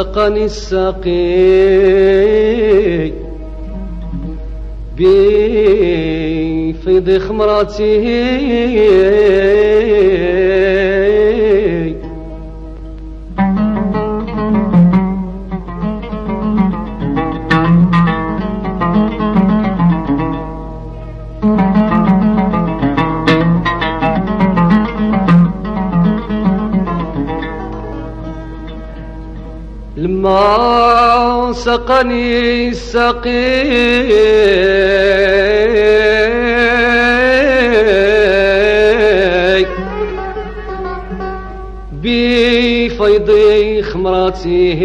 سقني الساقي بفيض خمرته سقني السقي بفيض خمرته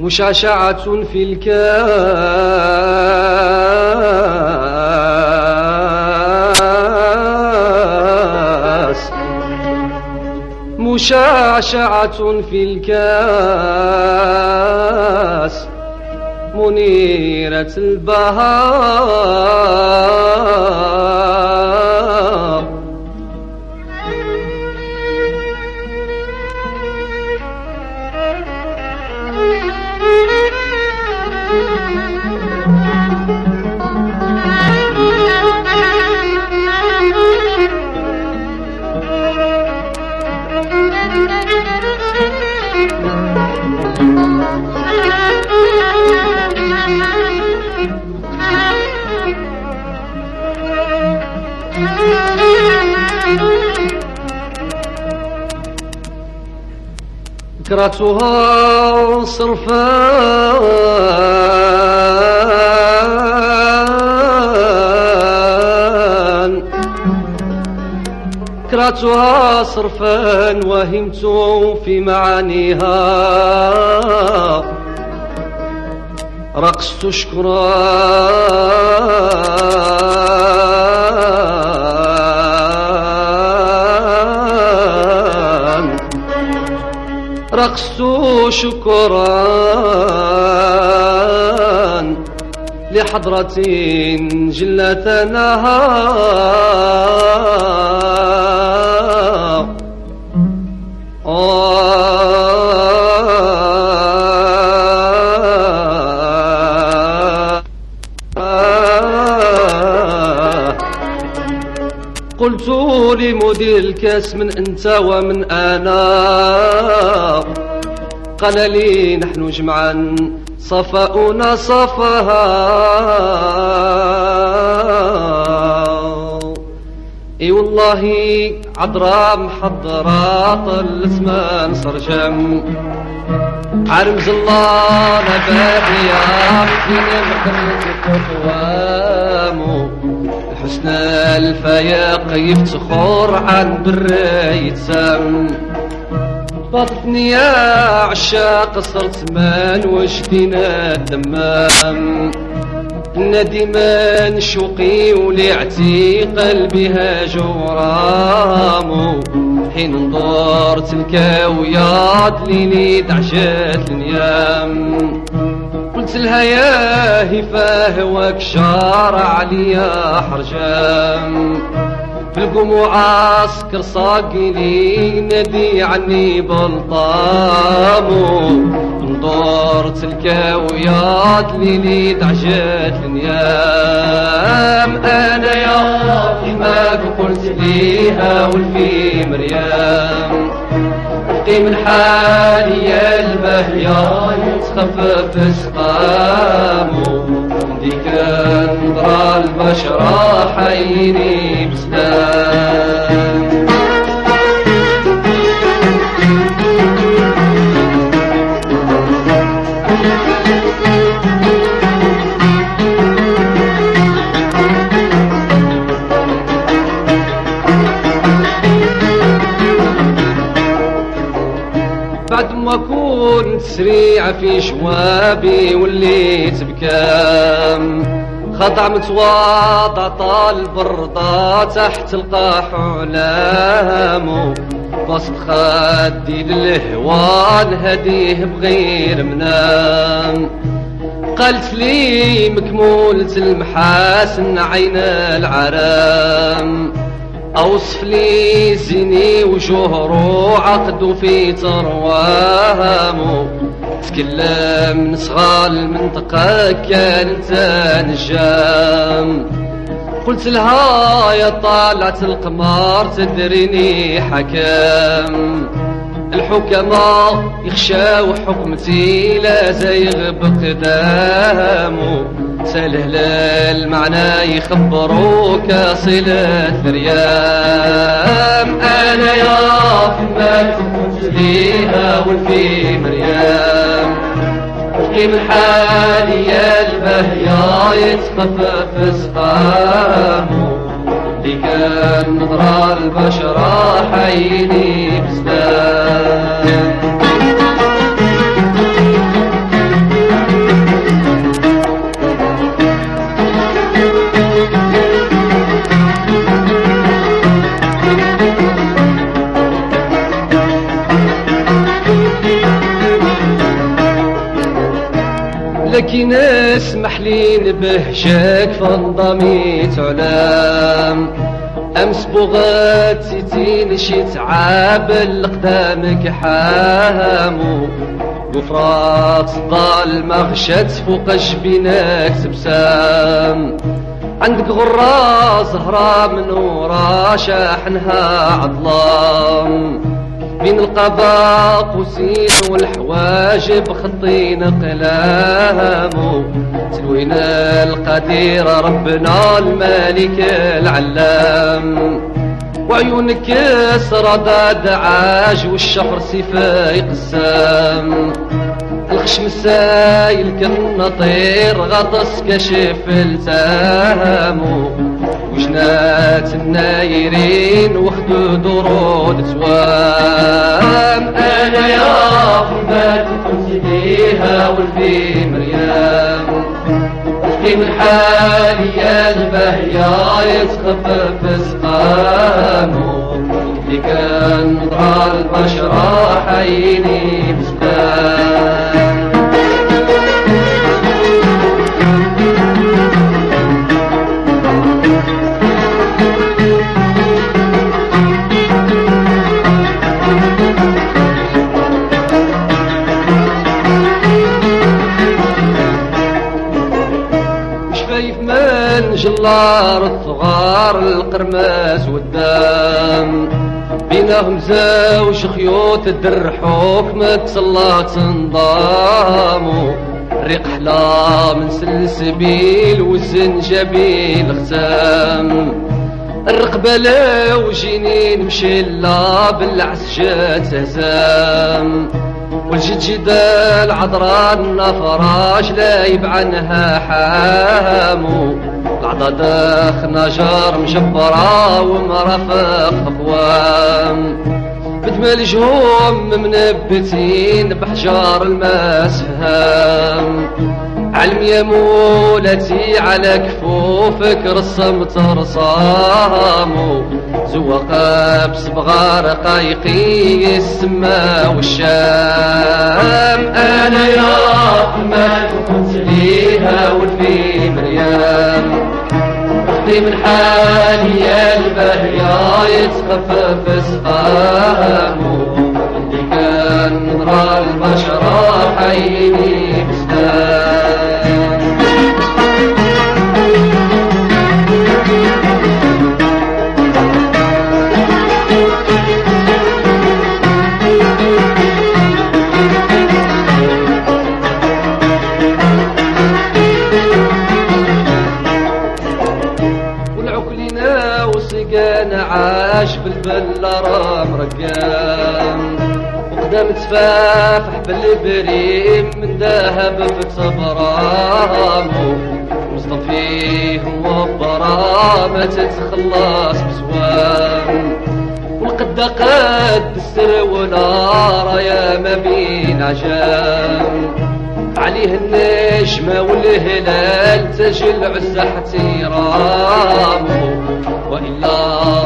مشعشعة في الكاس مشعشعة في الكاس منيرة البهار. فكرتها صرفان فكرتها صرفان وهمت في معانيها. رقصت شكرا. رقصت شكرا لحضرة جلتنا قلت لمدير الكاس من انت ومن أنا. قال لي نحن جمعا صفاؤنا صفها إي والله عذراء محضرة طلت ما نصرجم عرمز الله نبات يا فينا مخلص التقوام الحسن الفياق يفتخر عن بريت سام بطني يا عشاق صرت مان وجدينا الدمام. ندمان شوقي ولعتي قلبي هاج ورامو حين نظرت الكاويات ليلي دعشات النيام. قلت لها يا هفاه هواك شارع عليا حرجام. في القموع عسكر صاقلي ندي عني بلطامو. نضرت الكاويات ليلي دعجت النيام. أنا يا ما قلت ليها والفي مريم. قيم الحال يا البهيا يتخفف سقامو. ديك نظرة البشرة حيني بسلام بعد ما كنت سريع في شوابي وليت بكام خضع متواضع طال برضا تحت القاح علامه بسط خدي للهوان هديه بغير منام. قالت لي مكمولة المحاسن عين العرام. أوصف لي زيني وجهرو عقد في تروامو تكلم نصغى المنطقة كانت نجام قلت لها يا طالعة القمر تدريني حكام. الحكماء يخشاو حكمتي لا زيغ بقدامو سهل المعنى يخبروك صلة ريام أنا يا فما كنت ليها والفي مريم من حالي يا البهيا يتخفف سقامو اللي كان نظرة البشرة حيني بسلام لكن اسمح لي نبهجك فانضمي تعلام أمس بغات سيتين شي تعاب لقدامك حامو وفرات ضال مغشت فوق جبينك تبسام عندك غرة زهرة منورة شاحنها عظلام. بين القضاء قوسين والحواجب خطين قلامو تلوينا القدير ربنا الملك العلام. وعيونك سرداد عاج والشهر سفاي قسام الخشم السايل كالنطير غطس كشف التامو وجنات النايرين وخدود ورود توام. من حالي يا البهيا يتخفف سقامو اللي كان مضغى البشرة حيني بسلام من جلار الثغار القرماس والدم. بينهم زاوج خيوط الدرحوك ما تصلى تنضامو ريق حلا من سلسبيل والزنجبيل ختام الرقبة وجينين مشيلا بالعسجات هزام. والجد جدال عذران فراش لا يبعنها حامو. العضداخ نجار مجبرة ومرافق أقوام بجمال جهوم منبتين بحجار الماس فهام علم يا مولتي على كفوفك رسمت رصامو زوقة بصبغار قايقي السما والشام. أنا يا من حالي يا البهيا يتخفف سقامو اللي كان نظر البشرة حيني. عاش بالبلة رام رقام. وقدام تفافح بالبريم من ذهب في صبرامو مصطفيه وبرامة تتخلص بسوام. والقدة قد السر ونار يا ما بين عجام. عليه النجمة والهلال تجل عزة احترامه وإلا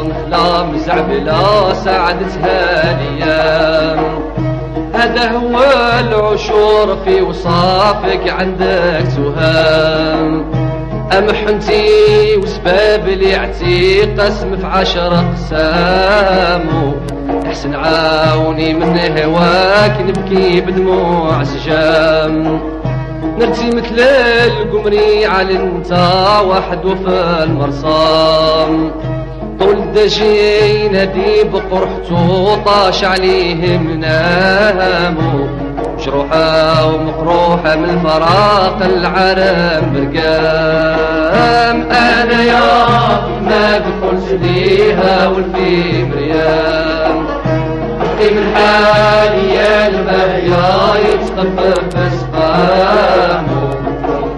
مخلام زعبلا سعدتها الأيام هذا هو العشور في وصافك عندك تهام أمحنتي وسباب لي عتيق قسم في عشر أقسام. احسن عاوني من هواك نبكي بدموع سجام. نرتي مثل القمري على انت واحد وفي المرصام. طول دجي نادي بقرحتو طاش عليه منامو مجروحة ومقروحة من فراق العرم برقام. أنا يا ما بقولش ليها والفي مريم أبقي من حالي يا يتخفف أسقامه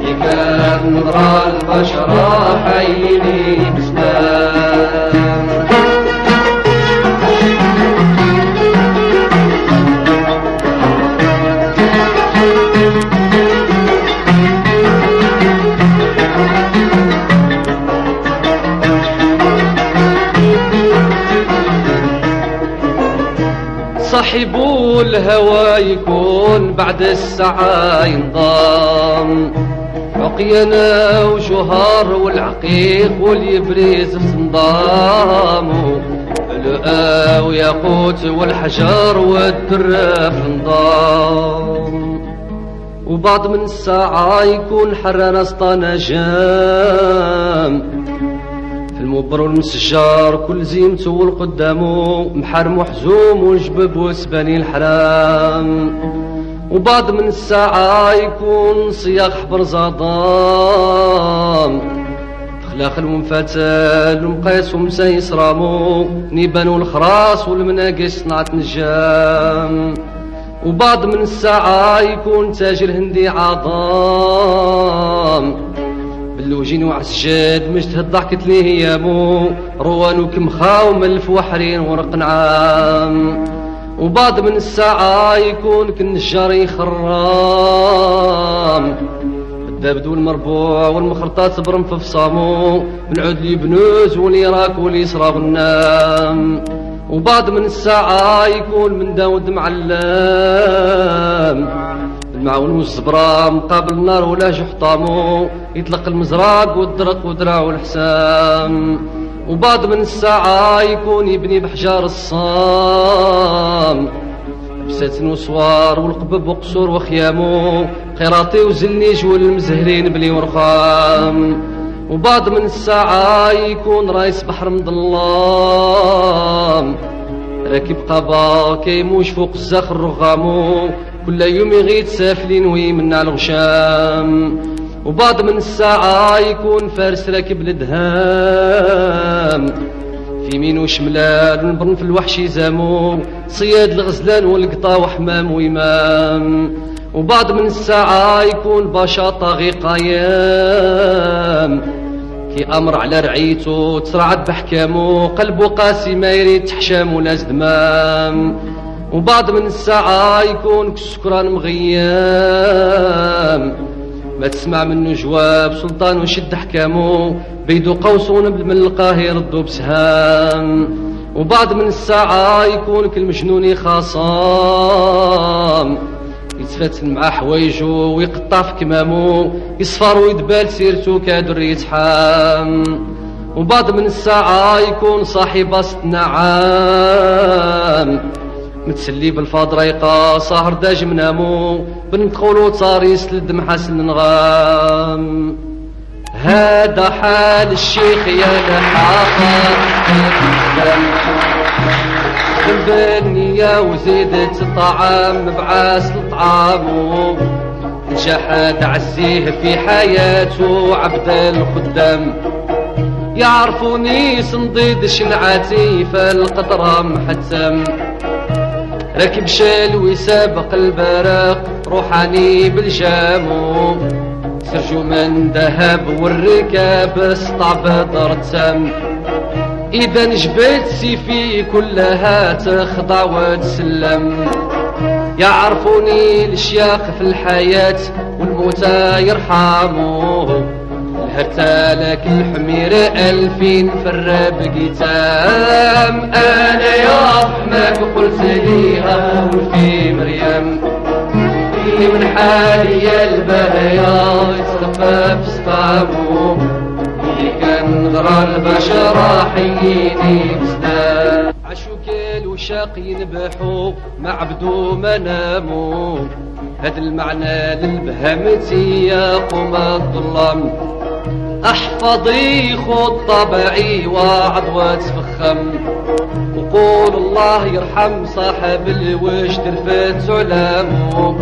يكاد نرى البشرة حيني. الهوى يكون بعد الساعة ينضام عقينا وجهار والعقيق واليبريز في صندام. لؤى وياقوت والحجر والدر في نظام وبعض من الساعة يكون حران اسطانا جام المبر والمسجار كل زيمته والقدامه محرم وحزوم وجبب وسباني الحرام. وبعض من الساعة يكون صياغ حبر زضام خلاخ المنفتل ومقيس ومسايس رامو نيبان والخراس والمناقش صنعت نجام. وبعض من الساعة يكون تاجر هندي عظام باللوجين وعسجاد مجتهد ضحكت ليه يامو روان وكمخا وملف وحرين ورق نعام. وبعض من الساعة يكون كالنجار يخرام. الدابد والمربوع والمخرطات برم في فصامو. بالعود لي بنوز واللي راك واللي يسرى غنام وبعض من الساعة يكون من داود معلام المعون والزبرة مقابل النار ولا حطامو يطلق المزراق والدرق ودرع والحسام. وبعض من الساعة يكون يبني بحجار الصام. بسات وصوار والقبب وقصور وخيامو قراطي وزلنيج والمزهرين بلي ورخام. وبعض من الساعة يكون رايس بحر مظلام. راكب قبا كيموش فوق الزخر رغامو كل يوم يغيد سافلين ويمنع الغشام. وبعض من الساعة يكون فارس راكب الدهام في يمين وشملال ونبرن في الوحش يزامو صياد الغزلان والقطا وحمام وإمام. وبعض من الساعة يكون باشا طاغي قايام كي أمر على رعيته تسرعد بحكامو قلبه قاسي ما يريد تحشام ولا زدمام. وبعض من الساعة يكون كسكران مغيام ما تسمع منه جواب سلطان وشد حكامه. بيدو قوسون من القاهر يردو بسهام. وبعض من الساعة يكون كل مجنون خاصام يتفتن مع حوايجو ويقطع في كمامو. يصفر ويدبال سيرتو كادر يتحام. وبعض من الساعة يكون صاحب ست نعام متسلي بالفاض ريقا صاهر داج منامو بنت خولو صاري يسلد محسن نغام هذا حال الشيخ يا لحاقة. بالنية وزيدت الطعام بعاس الطعام. جحد عزيه في حياته عبد الخدام. يعرفوني صنديد شنعتي فالقدرة محتم. راكب شال ويسابق البراق روحاني بالجامو. سرجو من ذهب والركاب سطع بدر تسم إذا نجبت سيفي كلها تخضع وتسلم. يعرفوني الشياخ في الحياة والموتى يرحموه. لك الحمير ألفين في الراب قتام أنا يا رحمك قلت ليها وفي مريم. من حالي البهيا يستخفى في سطامو صدر البشر حييني بسلام عشوكيل وشاق ينبحو مع بدو منامو هذا المعنى للبهمتي يا قوم الظلام أحفظي خط طبعي وعد وتفخم وقول الله يرحم صاحب الوش ترفت علامه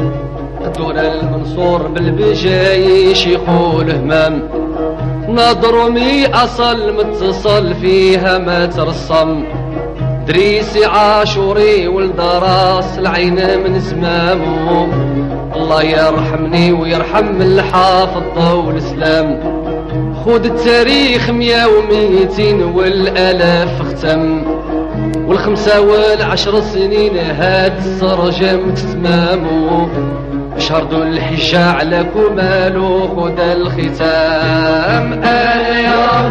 دور المنصور بالبجايش يقول همام نضرمي أصل متصل فيها ما ترسم. دريسي عاشوري ولد راس العين من زمامه. الله يرحمني ويرحم الحافظ والاسلام خود التاريخ مية وميتين والألاف ختم والخمسة والعشر سنين هاد السرجم تتمامو. شهر ذو الحجة على كمالو خد الختام. آل يا